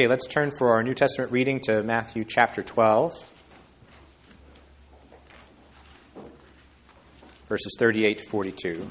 Okay, let's turn for our New Testament reading to Matthew chapter 12, verses 38 to 42.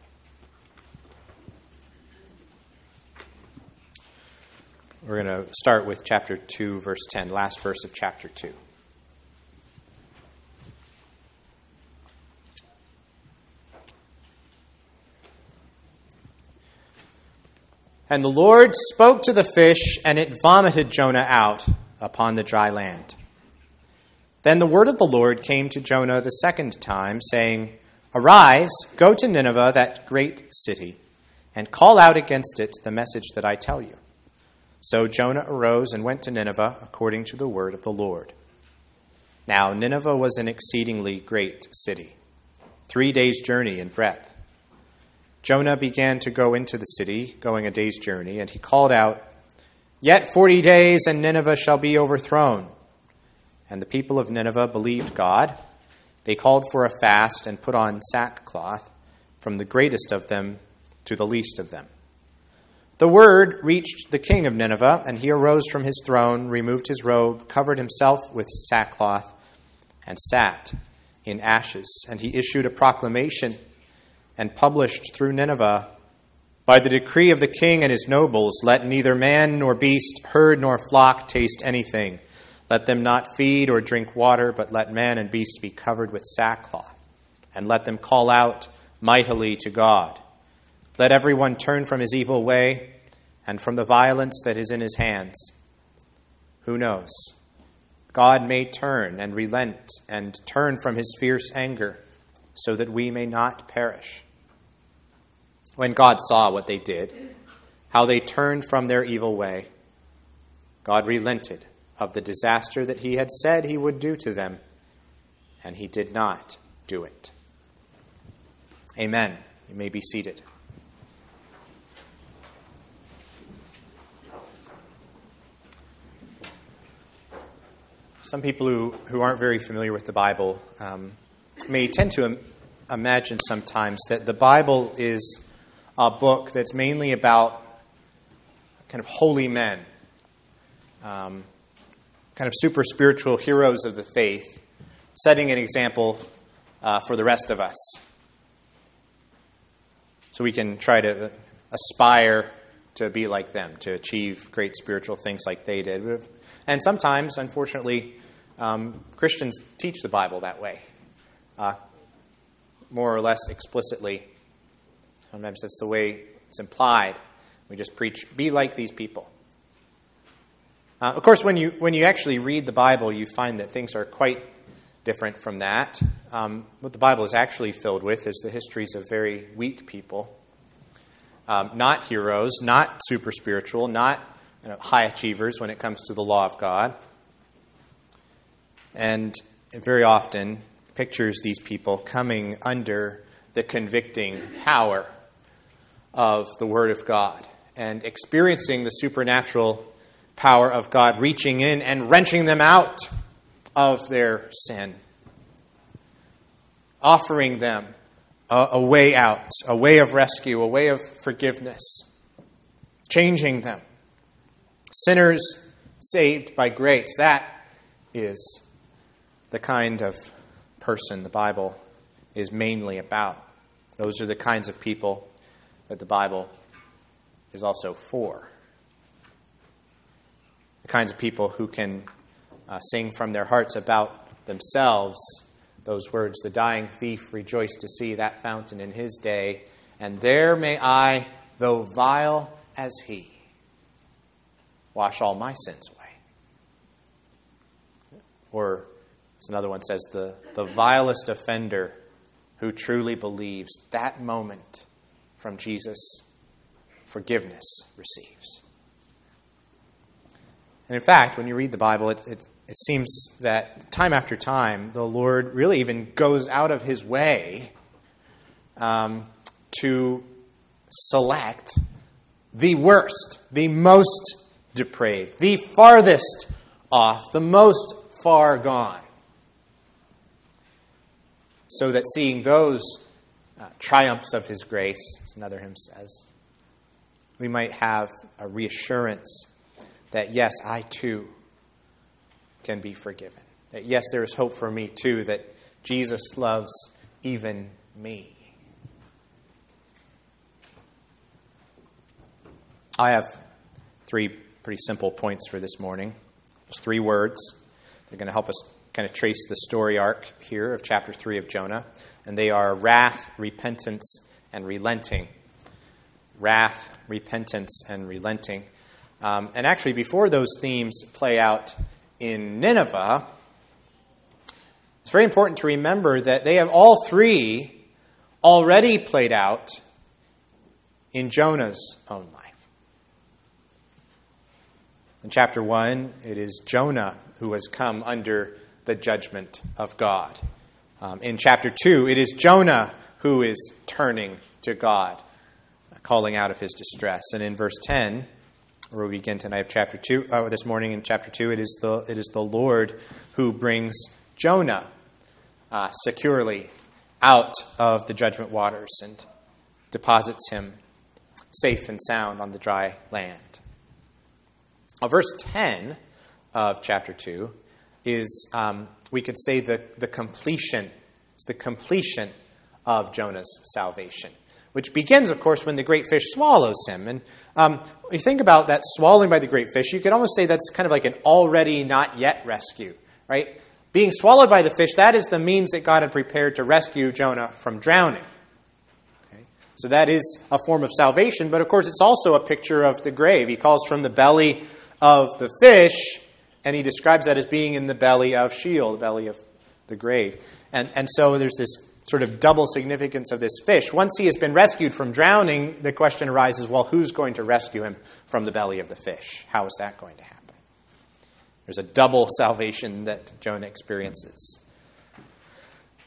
We're going to start with chapter 2, verse 10, last verse of chapter 2. And the Lord spoke to the fish, and it vomited Jonah out upon the dry land. Then the word of the Lord came to Jonah the second time, saying, Arise, go to Nineveh, that great city, and call out against it the message that I tell you. So Jonah arose and went to Nineveh according to the word of the Lord. Now, Nineveh was an exceedingly great city, three days' journey in breadth. Jonah began to go into the city, going a day's journey, and he called out, Yet forty days, and Nineveh shall be overthrown. And the people of Nineveh believed God. They called for a fast and put on sackcloth, from the greatest of them to the least of them. The word reached the king of Nineveh, and he arose from his throne, removed his robe, covered himself with sackcloth, and sat in ashes. And he issued a proclamation and published through Nineveh By the decree of the king and his nobles, let neither man nor beast, herd nor flock taste anything. Let them not feed or drink water, but let man and beast be covered with sackcloth. And let them call out mightily to God. Let everyone turn from his evil way and from the violence that is in his hands. Who knows? God may turn and relent and turn from his fierce anger so that we may not perish. When God saw what they did, how they turned from their evil way, God relented of the disaster that he had said he would do to them, and he did not do it. Amen. You may be seated. Some people who, who aren't very familiar with the Bible um, may tend to Im- imagine sometimes that the Bible is a book that's mainly about kind of holy men, um, kind of super spiritual heroes of the faith, setting an example uh, for the rest of us. So we can try to aspire to be like them, to achieve great spiritual things like they did. And sometimes, unfortunately, um, Christians teach the Bible that way, uh, more or less explicitly. Sometimes that's the way it's implied. We just preach, be like these people. Uh, of course, when you, when you actually read the Bible, you find that things are quite different from that. Um, what the Bible is actually filled with is the histories of very weak people, um, not heroes, not super spiritual, not you know, high achievers when it comes to the law of God and very often pictures these people coming under the convicting power of the Word of God and experiencing the supernatural power of God reaching in and wrenching them out of their sin, offering them a, a, way out, a way of rescue, a way of forgiveness, changing them. Sinners saved by grace. That is the kind of person the Bible is mainly about. Those are the kinds of people that the Bible is also for. The kinds of people who can uh, sing from their hearts about themselves those words The dying thief rejoiced to see that fountain in his day, and there may I, though vile as he, wash all my sins away. Or, as another one says, the, the vilest offender who truly believes that moment from Jesus, forgiveness receives. And in fact, when you read the Bible, it, it, it seems that time after time, the Lord really even goes out of his way um, to select the worst, the most depraved, the farthest off, the most far gone. So that seeing those uh, triumphs of his grace, as another hymn says, we might have a reassurance that yes, I too can be forgiven. That yes, there is hope for me too, that Jesus loves even me. I have three pretty simple points for this morning. Just three words. They're going to help us kind of trace the story arc here of chapter 3 of Jonah. And they are wrath, repentance, and relenting. Wrath, repentance, and relenting. Um, and actually, before those themes play out in Nineveh, it's very important to remember that they have all three already played out in Jonah's own life. In chapter 1, it is Jonah who has come under the judgment of God. Um, in chapter 2, it is Jonah who is turning to God, calling out of his distress. And in verse 10, where we begin tonight of chapter 2, uh, this morning in chapter 2, it is the, it is the Lord who brings Jonah uh, securely out of the judgment waters and deposits him safe and sound on the dry land. Now, verse 10 of chapter 2 is, um, we could say, the, the completion. It's the completion of Jonah's salvation which begins, of course, when the great fish swallows him. And um, you think about that swallowing by the great fish, you could almost say that's kind of like an already not yet rescue, right? Being swallowed by the fish, that is the means that God had prepared to rescue Jonah from drowning. Okay? So that is a form of salvation, but of course, it's also a picture of the grave. He calls from the belly of the fish, and he describes that as being in the belly of Sheol, the belly of the grave. And, and so there's this sort of double significance of this fish. Once he has been rescued from drowning, the question arises well, who's going to rescue him from the belly of the fish? How is that going to happen? There's a double salvation that Jonah experiences.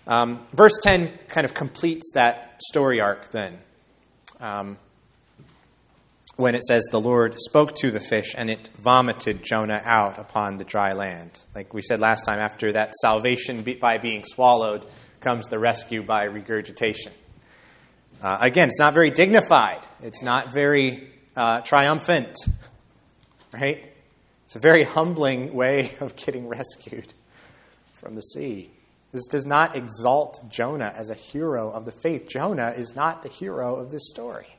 Um, verse 10 kind of completes that story arc then. Um, when it says the Lord spoke to the fish and it vomited Jonah out upon the dry land. Like we said last time, after that salvation by being swallowed, comes the rescue by regurgitation. Uh, again, it's not very dignified. It's not very uh, triumphant, right? It's a very humbling way of getting rescued from the sea. This does not exalt Jonah as a hero of the faith. Jonah is not the hero of this story.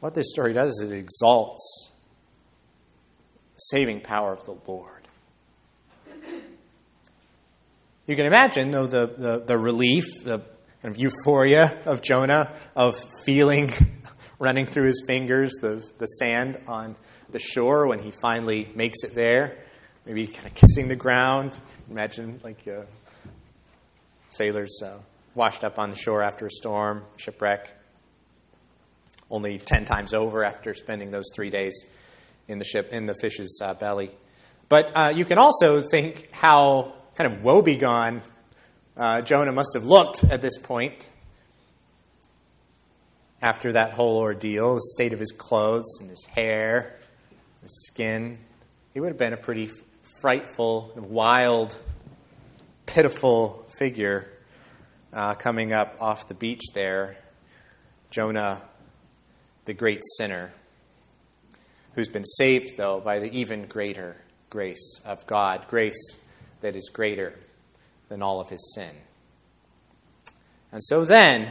What this story does is it exalts the saving power of the Lord. You can imagine, though, the, the, the relief, the kind of euphoria of Jonah, of feeling running through his fingers the, the sand on the shore when he finally makes it there. Maybe kind of kissing the ground. Imagine like uh, sailors uh, washed up on the shore after a storm, shipwreck, only 10 times over after spending those three days in the ship, in the fish's uh, belly. But uh, you can also think how kind of woebegone uh, Jonah must have looked at this point after that whole ordeal, the state of his clothes and his hair, his skin. He would have been a pretty frightful, wild, pitiful figure uh, coming up off the beach there. Jonah, the great sinner, who's been saved, though, by the even greater grace of God. Grace that is greater than all of his sin. And so then,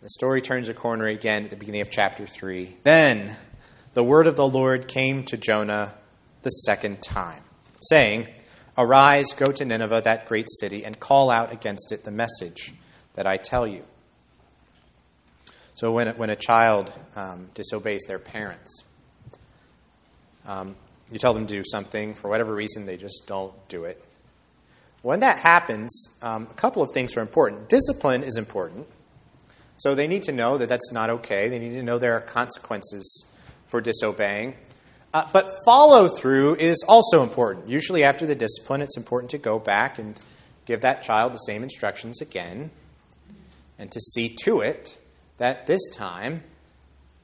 the story turns a corner again at the beginning of chapter 3. Then the word of the Lord came to Jonah the second time, saying, Arise, go to Nineveh, that great city, and call out against it the message that I tell you. So when, when a child um, disobeys their parents, um, you tell them to do something, for whatever reason, they just don't do it. When that happens, um, a couple of things are important. Discipline is important. So they need to know that that's not okay. They need to know there are consequences for disobeying. Uh, but follow through is also important. Usually, after the discipline, it's important to go back and give that child the same instructions again and to see to it that this time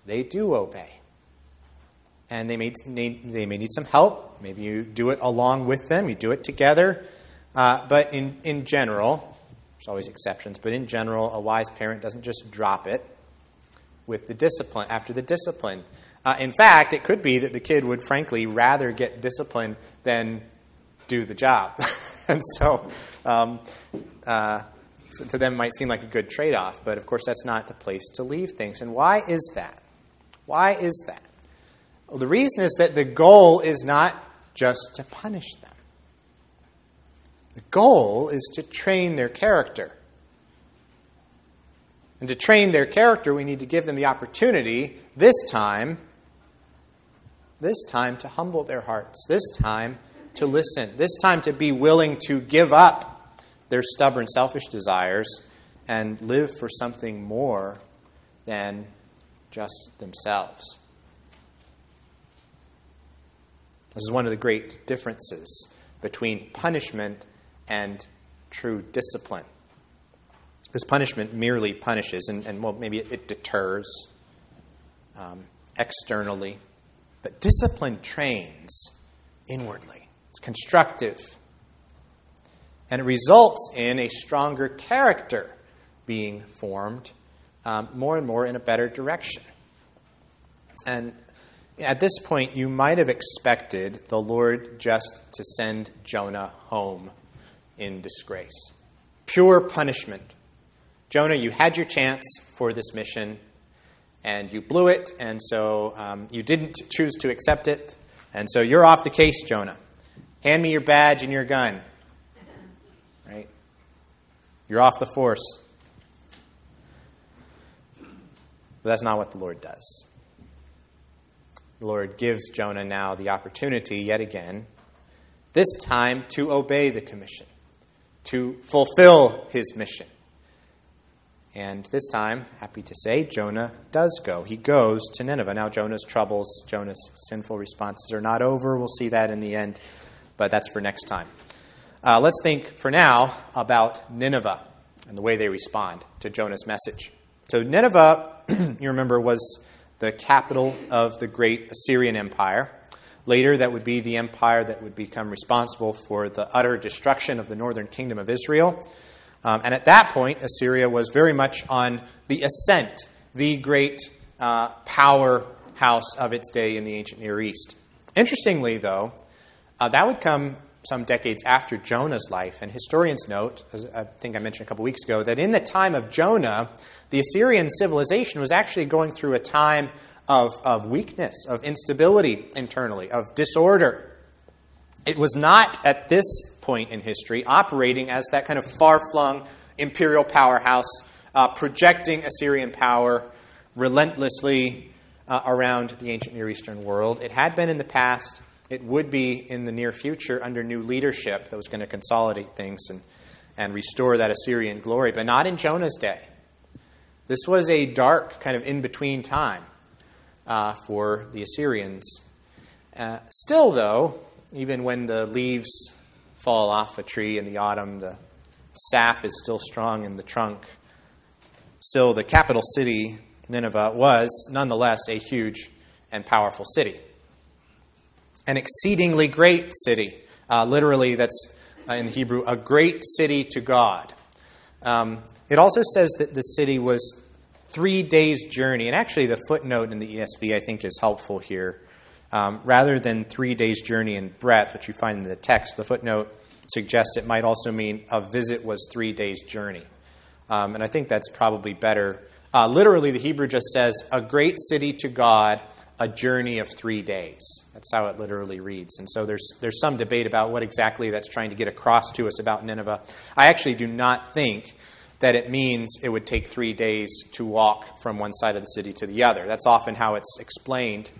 they do obey. And they may need, they may need some help. Maybe you do it along with them, you do it together. Uh, but in, in general, there's always exceptions, but in general, a wise parent doesn't just drop it with the discipline after the discipline. Uh, in fact, it could be that the kid would frankly rather get discipline than do the job. and so, um, uh, so to them might seem like a good trade off, but of course that's not the place to leave things. And why is that? Why is that? Well, the reason is that the goal is not just to punish them. The goal is to train their character. And to train their character, we need to give them the opportunity, this time, this time to humble their hearts, this time to listen, this time to be willing to give up their stubborn, selfish desires and live for something more than just themselves. This is one of the great differences between punishment and true discipline. Because punishment merely punishes, and, and well, maybe it, it deters um, externally, but discipline trains inwardly. It's constructive. And it results in a stronger character being formed um, more and more in a better direction. And at this point, you might have expected the Lord just to send Jonah home in disgrace. Pure punishment. Jonah, you had your chance for this mission, and you blew it, and so um, you didn't choose to accept it, and so you're off the case, Jonah. Hand me your badge and your gun. You're off the force. But that's not what the Lord does. The Lord gives Jonah now the opportunity, yet again, this time to obey the commission to fulfill his mission. And this time, happy to say, Jonah does go. He goes to Nineveh. Now, Jonah's troubles, Jonah's sinful responses are not over. We'll see that in the end, but that's for next time. Uh, let's think for now about Nineveh and the way they respond to Jonah's message. So, Nineveh, you remember, was the capital of the great Assyrian Empire. Later, that would be the empire that would become responsible for the utter destruction of the northern kingdom of Israel. Um, and at that point, Assyria was very much on the ascent, the great uh, powerhouse of its day in the ancient Near East. Interestingly, though, uh, that would come some decades after Jonah's life. And historians note, as I think I mentioned a couple weeks ago, that in the time of Jonah, the Assyrian civilization was actually going through a time of, of weakness, of instability internally, of disorder. It was not at this point in history operating as that kind of far flung imperial powerhouse, uh, projecting Assyrian power relentlessly uh, around the ancient Near Eastern world. It had been in the past. It would be in the near future under new leadership that was going to consolidate things and, and restore that Assyrian glory, but not in Jonah's day. This was a dark, kind of in between time uh, for the Assyrians. Uh, still, though, even when the leaves fall off a tree in the autumn, the sap is still strong in the trunk. Still, the capital city, Nineveh, was nonetheless a huge and powerful city. An exceedingly great city. Uh, literally, that's uh, in Hebrew, a great city to God. Um, it also says that the city was three days' journey. And actually, the footnote in the ESV I think is helpful here. Um, rather than three days' journey in breadth, which you find in the text, the footnote suggests it might also mean a visit was three days' journey. Um, and I think that's probably better. Uh, literally, the Hebrew just says, a great city to God, a journey of three days. That's how it literally reads. And so there's, there's some debate about what exactly that's trying to get across to us about Nineveh. I actually do not think that it means it would take three days to walk from one side of the city to the other. That's often how it's explained.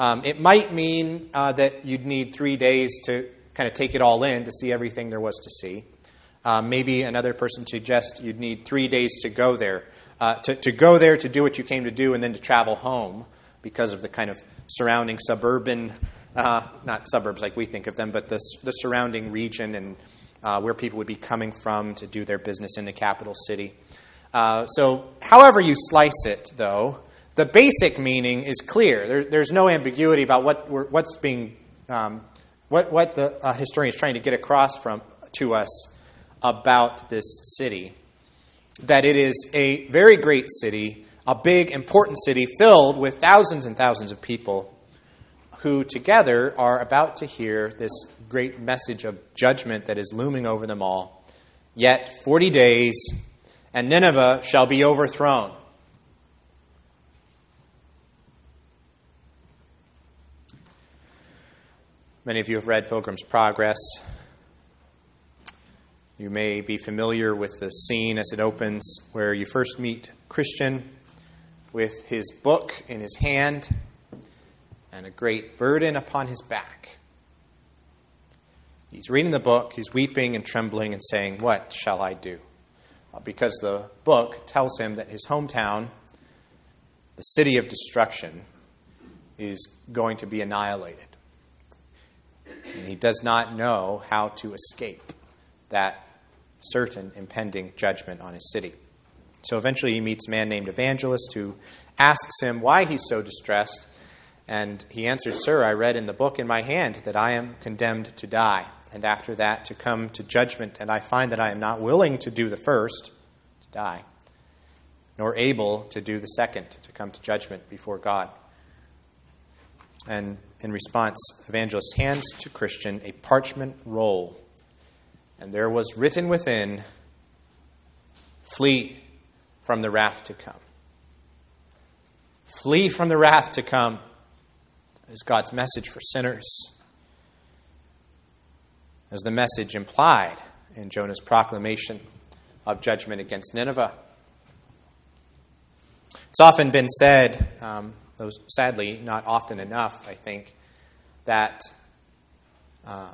Um, it might mean uh, that you'd need three days to kind of take it all in to see everything there was to see. Uh, maybe another person suggests you'd need three days to go there. Uh, to, to go there to do what you came to do and then to travel home because of the kind of surrounding suburban, uh, not suburbs like we think of them, but the, the surrounding region and uh, where people would be coming from to do their business in the capital city. Uh, so, however you slice it, though, the basic meaning is clear. There, there's no ambiguity about what what's being, um, what, what the uh, historian is trying to get across from to us about this city. That it is a very great city, a big, important city filled with thousands and thousands of people who together are about to hear this great message of judgment that is looming over them all. Yet 40 days, and Nineveh shall be overthrown. Many of you have read Pilgrim's Progress. You may be familiar with the scene as it opens where you first meet Christian with his book in his hand and a great burden upon his back. He's reading the book, he's weeping and trembling and saying, What shall I do? Uh, because the book tells him that his hometown, the city of destruction, is going to be annihilated. And he does not know how to escape that certain impending judgment on his city. So eventually he meets a man named Evangelist who asks him why he's so distressed. And he answers, Sir, I read in the book in my hand that I am condemned to die and after that to come to judgment. And I find that I am not willing to do the first, to die, nor able to do the second, to come to judgment before God. And in response, Evangelist hands to Christian a parchment roll, and there was written within, Flee from the wrath to come. Flee from the wrath to come is God's message for sinners as the message implied in Jonah's proclamation of judgment against Nineveh. It's often been said, um, though sadly not often enough, I think, that uh,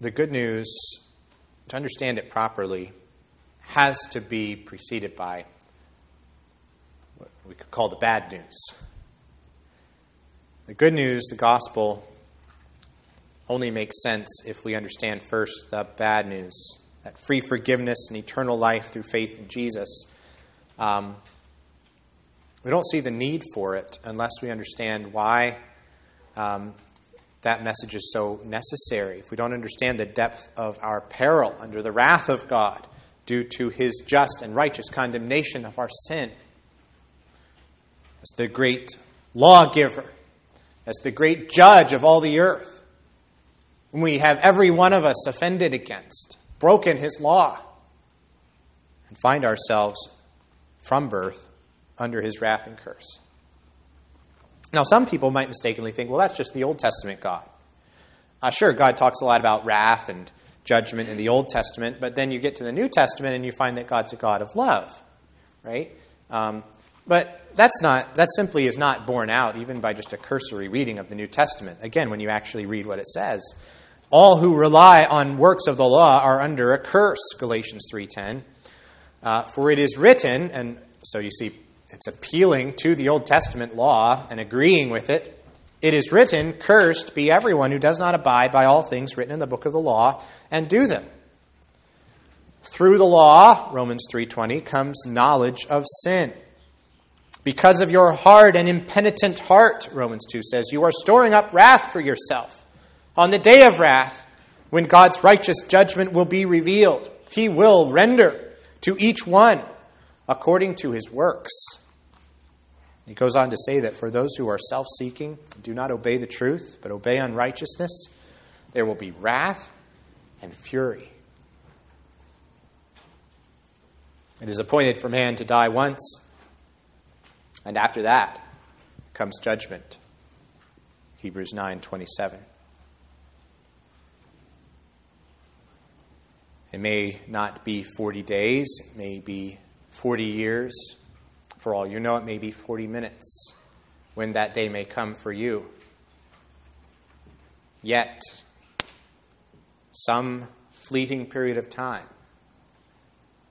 the good news, to understand it properly, has to be preceded by what we could call the bad news. The good news, the gospel, only makes sense if we understand first the bad news that free forgiveness and eternal life through faith in Jesus. Um, we don't see the need for it unless we understand why um, that message is so necessary. If we don't understand the depth of our peril under the wrath of God due to his just and righteous condemnation of our sin, as the great lawgiver, as the great judge of all the earth, we have every one of us offended against, broken his law, and find ourselves from birth under his wrath and curse. Now, some people might mistakenly think, well, that's just the Old Testament God. Uh, sure, God talks a lot about wrath and judgment in the Old Testament, but then you get to the New Testament and you find that God's a God of love, right? Um, but that's not that simply is not borne out even by just a cursory reading of the New Testament. Again, when you actually read what it says, all who rely on works of the law are under a curse, Galatians 3.10. Uh, for it is written, and so you see it's appealing to the Old Testament law and agreeing with it. It is written, Cursed be everyone who does not abide by all things written in the book of the law and do them. Through the law, Romans 3:20, comes knowledge of sin. Because of your hard and impenitent heart, Romans 2 says, you are storing up wrath for yourself on the day of wrath, when God's righteous judgment will be revealed, he will render to each one according to his works. He goes on to say that for those who are self seeking, do not obey the truth, but obey unrighteousness, there will be wrath and fury. It is appointed for man to die once, and after that comes judgment. Hebrews 9:27. It may not be 40 days, it may be 40 years. For all you know, it may be 40 minutes when that day may come for you. Yet, some fleeting period of time,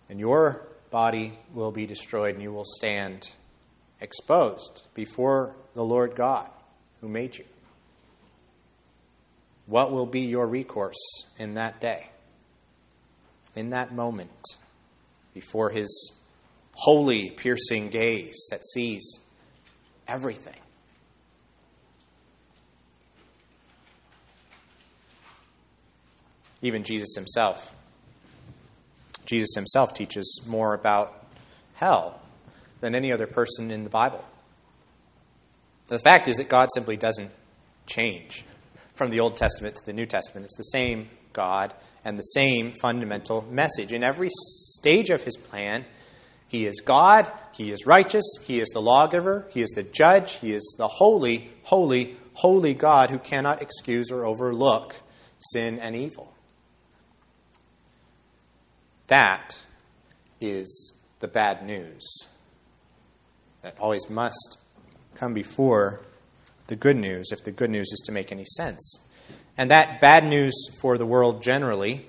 and your body will be destroyed, and you will stand exposed before the Lord God who made you. What will be your recourse in that day? In that moment, before His holy, piercing gaze that sees everything? Even Jesus Himself. Jesus Himself teaches more about hell than any other person in the Bible. The fact is that God simply doesn't change from the Old Testament to the New Testament. It's the same God and the same fundamental message. In every stage of his plan, he is God, he is righteous, he is the lawgiver, he is the judge, he is the holy, holy, holy God who cannot excuse or overlook sin and evil. That is the bad news that always must come before the good news if the good news is to make any sense. And that bad news for the world generally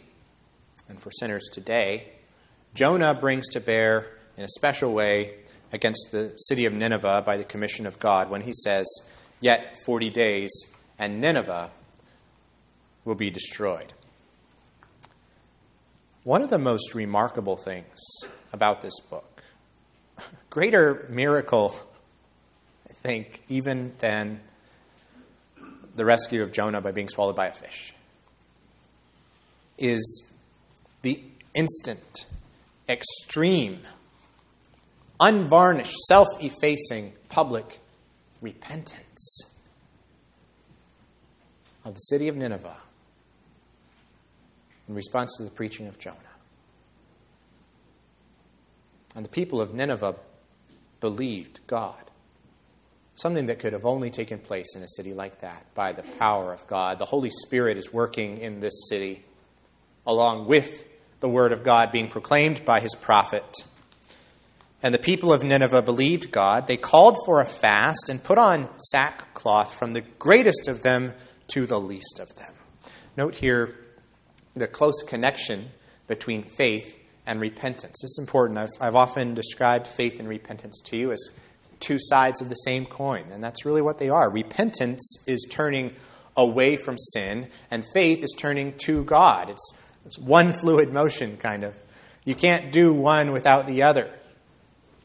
and for sinners today, Jonah brings to bear in a special way against the city of Nineveh by the commission of God when he says, Yet 40 days, and Nineveh will be destroyed. One of the most remarkable things about this book greater miracle, I think, even than the rescue of Jonah by being swallowed by a fish, is the instant, extreme, unvarnished, self effacing public repentance of the city of Nineveh in response to the preaching of Jonah. And the people of Nineveh believed God. Something that could have only taken place in a city like that by the power of God. The Holy Spirit is working in this city along with the Word of God being proclaimed by his prophet. And the people of Nineveh believed God. They called for a fast and put on sackcloth from the greatest of them to the least of them. Note here the close connection between faith and repentance. This is important. I've, I've often described faith and repentance to you as two sides of the same coin, and that's really what they are. Repentance is turning away from sin, and faith is turning to God. It's, it's one fluid motion, kind of. You can't do one without the other.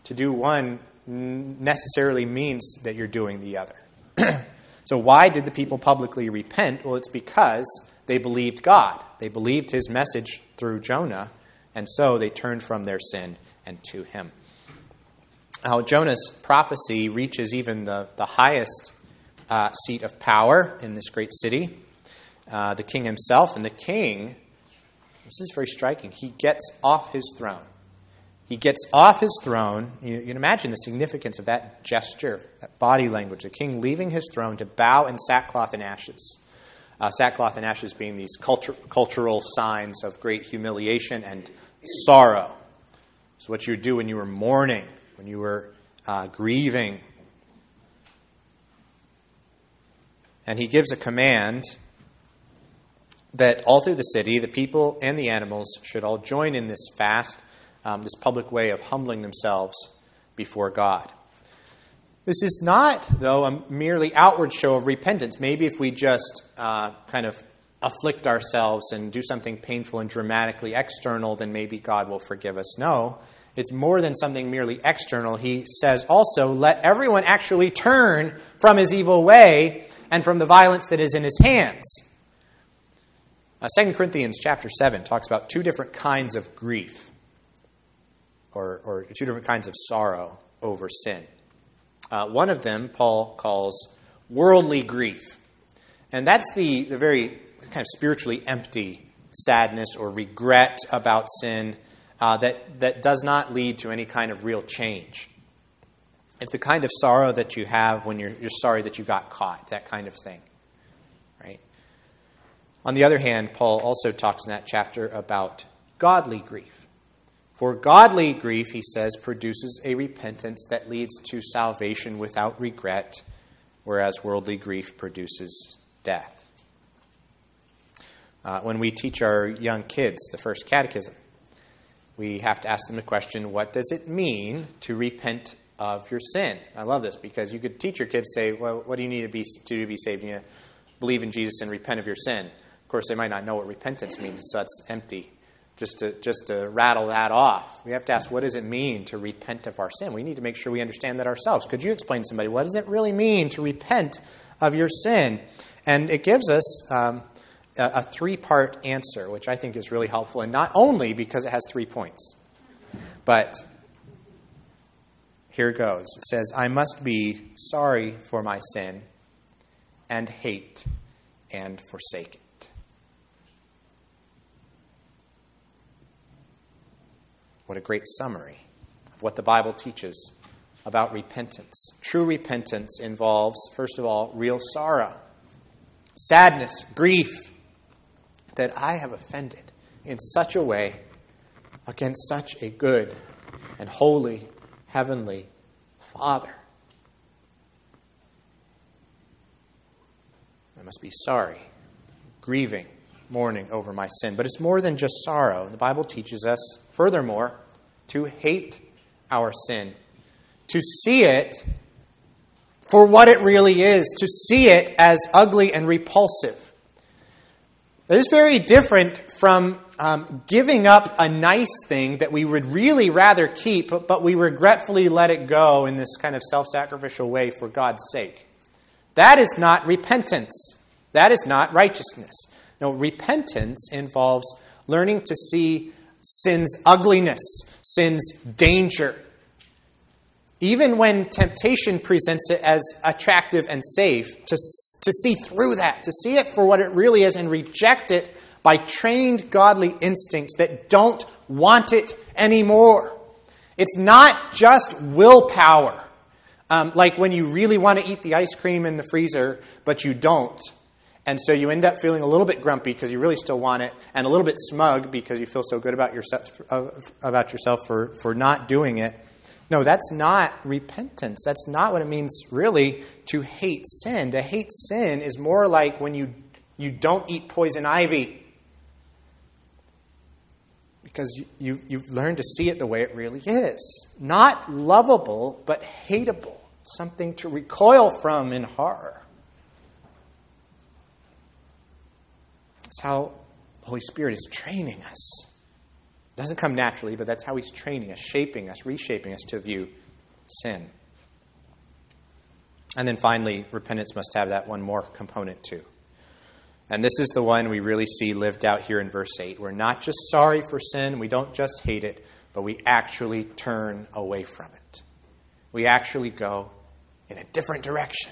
To do one necessarily means that you're doing the other. so, why did the people publicly repent? Well, it's because they believed God. They believed his message through Jonah, and so they turned from their sin and to him. Now, Jonah's prophecy reaches even the, the highest uh, seat of power in this great city, uh, the king himself. And the king, this is very striking, he gets off his throne. He gets off his throne. You, can imagine the significance of that gesture, that body language. The king leaving his throne to bow in sackcloth and ashes. Uh, sackcloth and ashes being these culture, cultural signs of great humiliation and sorrow. It's what you would do when you were mourning, when you were uh, grieving. And he gives a command that all through the city, the people and the animals should all join in this fast, um, this public way of humbling themselves before God. This is not, though, a merely outward show of repentance. Maybe if we just uh, kind of afflict ourselves and do something painful and dramatically external, then maybe God will forgive us. No, it's more than something merely external. He says also, let everyone actually turn from his evil way and from the violence that is in his hands. Uh, 2 Corinthians chapter 7 talks about two different kinds of grief, or, or two different kinds of sorrow over sin. Uh, one of them, Paul calls worldly grief. And that's the, the very kind of spiritually empty sadness or regret about sin uh, that, that does not lead to any kind of real change. It's the kind of sorrow that you have when you're, you're sorry that you got caught, that kind of thing. Right? On the other hand, Paul also talks in that chapter about godly grief. For godly grief, he says, produces a repentance that leads to salvation without regret, whereas worldly grief produces death. Uh, when we teach our young kids the first catechism, we have to ask them the question what does it mean to repent of your sin? I love this because you could teach your kids, say, well, what do you need to be, to, to be saved? You believe in Jesus and repent of your sin. Of course, they might not know what repentance means, so that's empty just to, just to rattle that off. We have to ask, what does it mean to repent of our sin? We need to make sure we understand that ourselves. Could you explain to somebody, what does it really mean to repent of your sin? And it gives us um, a, a three part answer, which I think is really helpful, and not only because it has three points, but here it goes. It says, I must be sorry for my sin and hate and forsake it. What a great summary of what the Bible teaches about repentance. True repentance involves, first of all, real sorrow, sadness, grief that I have offended in such a way against such a good and holy heavenly Father. I must be sorry, grieving mourning over my sin. But it's more than just sorrow. The Bible teaches us, furthermore, to hate our sin, to see it for what it really is, to see it as ugly and repulsive. That is very different from um, giving up a nice thing that we would really rather keep, but we regretfully let it go in this kind of self sacrificial way for God's sake. That is not repentance. That is not righteousness. No, repentance involves learning to see sin's ugliness, sin's danger. Even when temptation presents it as attractive and safe, to, to see through that, to see it for what it really is and reject it by trained godly instincts that don't want it anymore. It's not just willpower, um, like when you really want to eat the ice cream in the freezer, but you don't. And so you end up feeling a little bit grumpy because you really still want it, and a little bit smug because you feel so good about yourself, about yourself for, for not doing it. No, that's not repentance. That's not what it means, really, to hate sin. To hate sin is more like when you, you don't eat poison ivy because you, you've learned to see it the way it really is. Not lovable, but hateable. Something to recoil from in horror. That's how the Holy Spirit is training us. It doesn't come naturally, but that's how He's training us, shaping us, reshaping us to view sin. And then finally, repentance must have that one more component too. And this is the one we really see lived out here in verse 8. We're not just sorry for sin, we don't just hate it, but we actually turn away from it. We actually go in a different direction.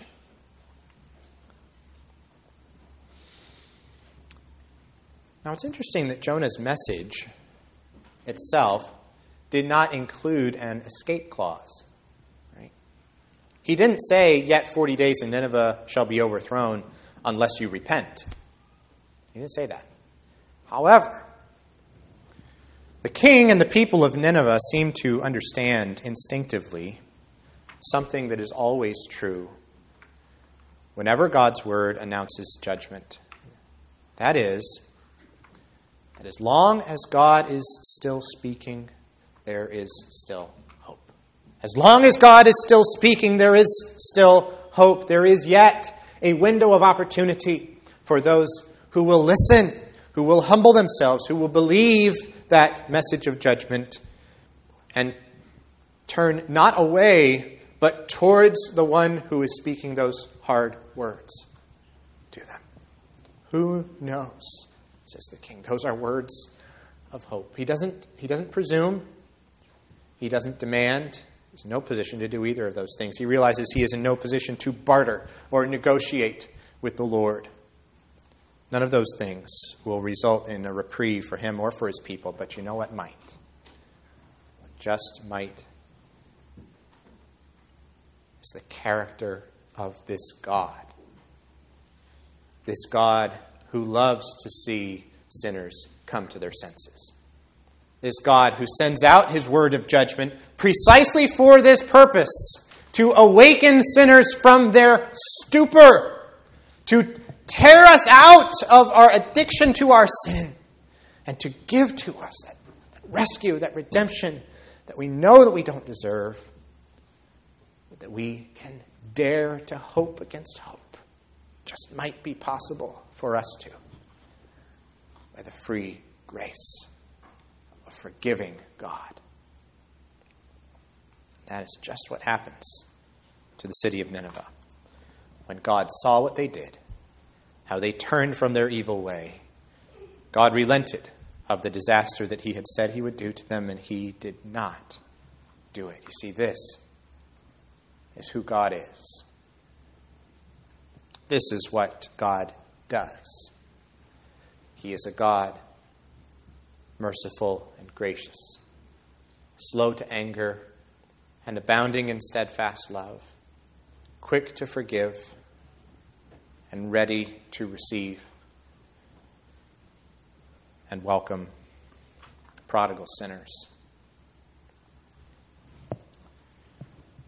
Now, it's interesting that Jonah's message itself did not include an escape clause. Right? He didn't say, Yet 40 days and Nineveh shall be overthrown unless you repent. He didn't say that. However, the king and the people of Nineveh seem to understand instinctively something that is always true whenever God's word announces judgment. That is, that as long as God is still speaking, there is still hope. As long as God is still speaking, there is still hope. There is yet a window of opportunity for those who will listen, who will humble themselves, who will believe that message of judgment and turn not away, but towards the one who is speaking those hard words to them. Who knows? Says the king. Those are words of hope. He doesn't, he doesn't presume, he doesn't demand, He's in no position to do either of those things. He realizes he is in no position to barter or negotiate with the Lord. None of those things will result in a reprieve for him or for his people, but you know what might? What just might is the character of this God. This God who loves to see sinners come to their senses. This God who sends out his word of judgment precisely for this purpose to awaken sinners from their stupor, to tear us out of our addiction to our sin, and to give to us that, that rescue, that redemption that we know that we don't deserve, but that we can dare to hope against hope. Just might be possible for us to by the free grace of a forgiving God. That is just what happens to the city of Nineveh. When God saw what they did, how they turned from their evil way, God relented of the disaster that he had said he would do to them, and he did not do it. You see, this is who God is. This is what God does. He is a God merciful and gracious, slow to anger, and abounding in steadfast love, quick to forgive, and ready to receive and welcome prodigal sinners. I'm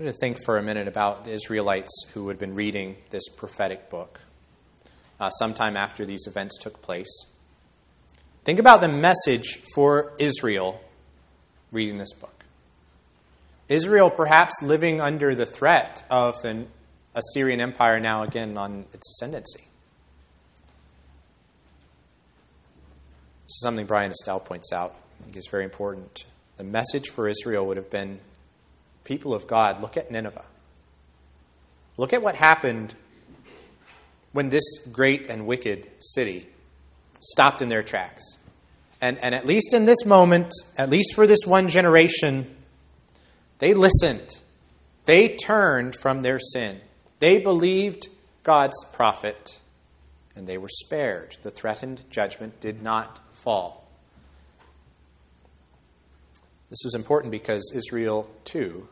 going to think for a minute about the Israelites who had been reading this prophetic book uh, sometime after these events took place. Think about the message for Israel reading this book. Israel, perhaps living under the threat of an Assyrian Empire now again on its ascendancy. This is something Bryan Estelle points out. I think is very important. The message for Israel would have been people of God, look at Nineveh. Look at what happened when this great and wicked city stopped in their tracks. And, and at least in this moment, at least for this one generation, they listened. They turned from their sin. They believed God's prophet, and they were spared. The threatened judgment did not fall. This was important because Israel, too,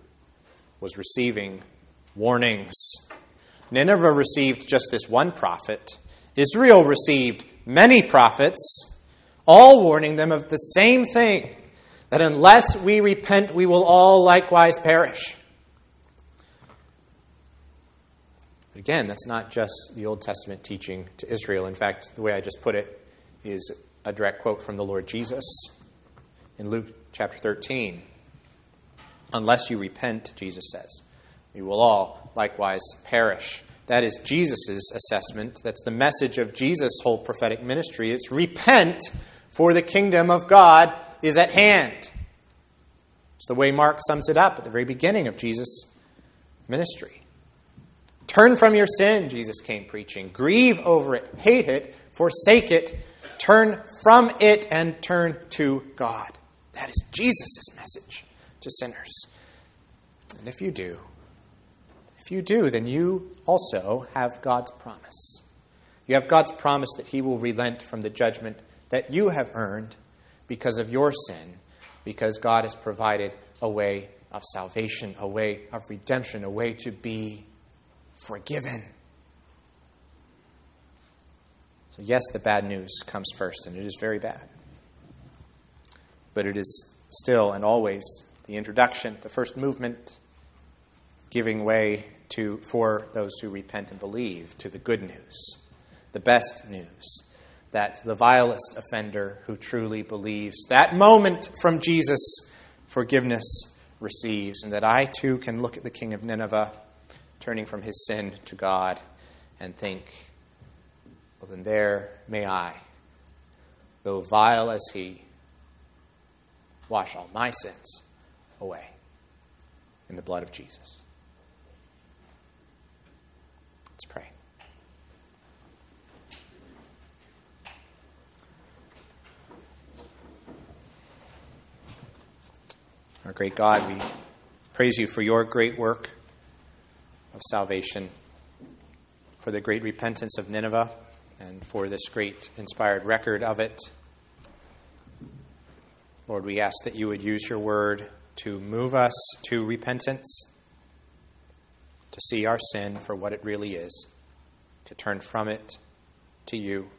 was receiving warnings. Nineveh received just this one prophet, Israel received many prophets, all warning them of the same thing that unless we repent, we will all likewise perish. Again, that's not just the Old Testament teaching to Israel. In fact, the way I just put it is a direct quote from the Lord Jesus in Luke chapter 13. Unless you repent, Jesus says, we will all likewise perish. That is Jesus' assessment. That's the message of Jesus' whole prophetic ministry. It's repent, for the kingdom of God is at hand. It's the way Mark sums it up at the very beginning of Jesus' ministry. Turn from your sin, Jesus came preaching. Grieve over it, hate it, forsake it, turn from it, and turn to God. That is Jesus' message to sinners. And if you do, if you do, then you also have God's promise. You have God's promise that He will relent from the judgment that you have earned because of your sin, because God has provided a way of salvation, a way of redemption, a way to be forgiven. So, yes, the bad news comes first, and it is very bad. But it is still and always the introduction, the first movement, giving way to, for those who repent and believe, to the good news, the best news, that the vilest offender who truly believes, that moment from Jesus, forgiveness receives, and that I too can look at the king of Nineveh, turning from his sin to God, and think, well, then there may I, though vile as he, wash all my sins away in the blood of Jesus. Let's pray. Our great God, we Praise you for your great work of salvation, for the great repentance of Nineveh, and for this great inspired record of it. Lord, we ask that you would use your word to move us to repentance, to see our sin for what it really is, to turn from it to you.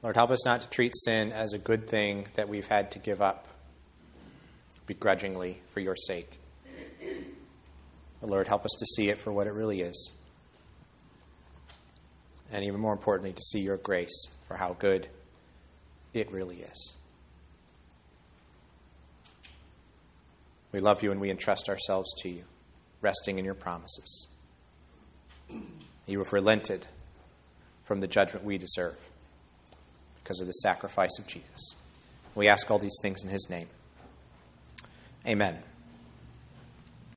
Lord, help us not to treat sin as a good thing that we've had to give up begrudgingly for your sake. But Lord, help us to see it for what it really is. And even more importantly, to see your grace for how good it really is. We love you and we entrust ourselves to you, resting in your promises. You have relented from the judgment we deserve because of the sacrifice of Jesus. We ask all these things in his name. Amen.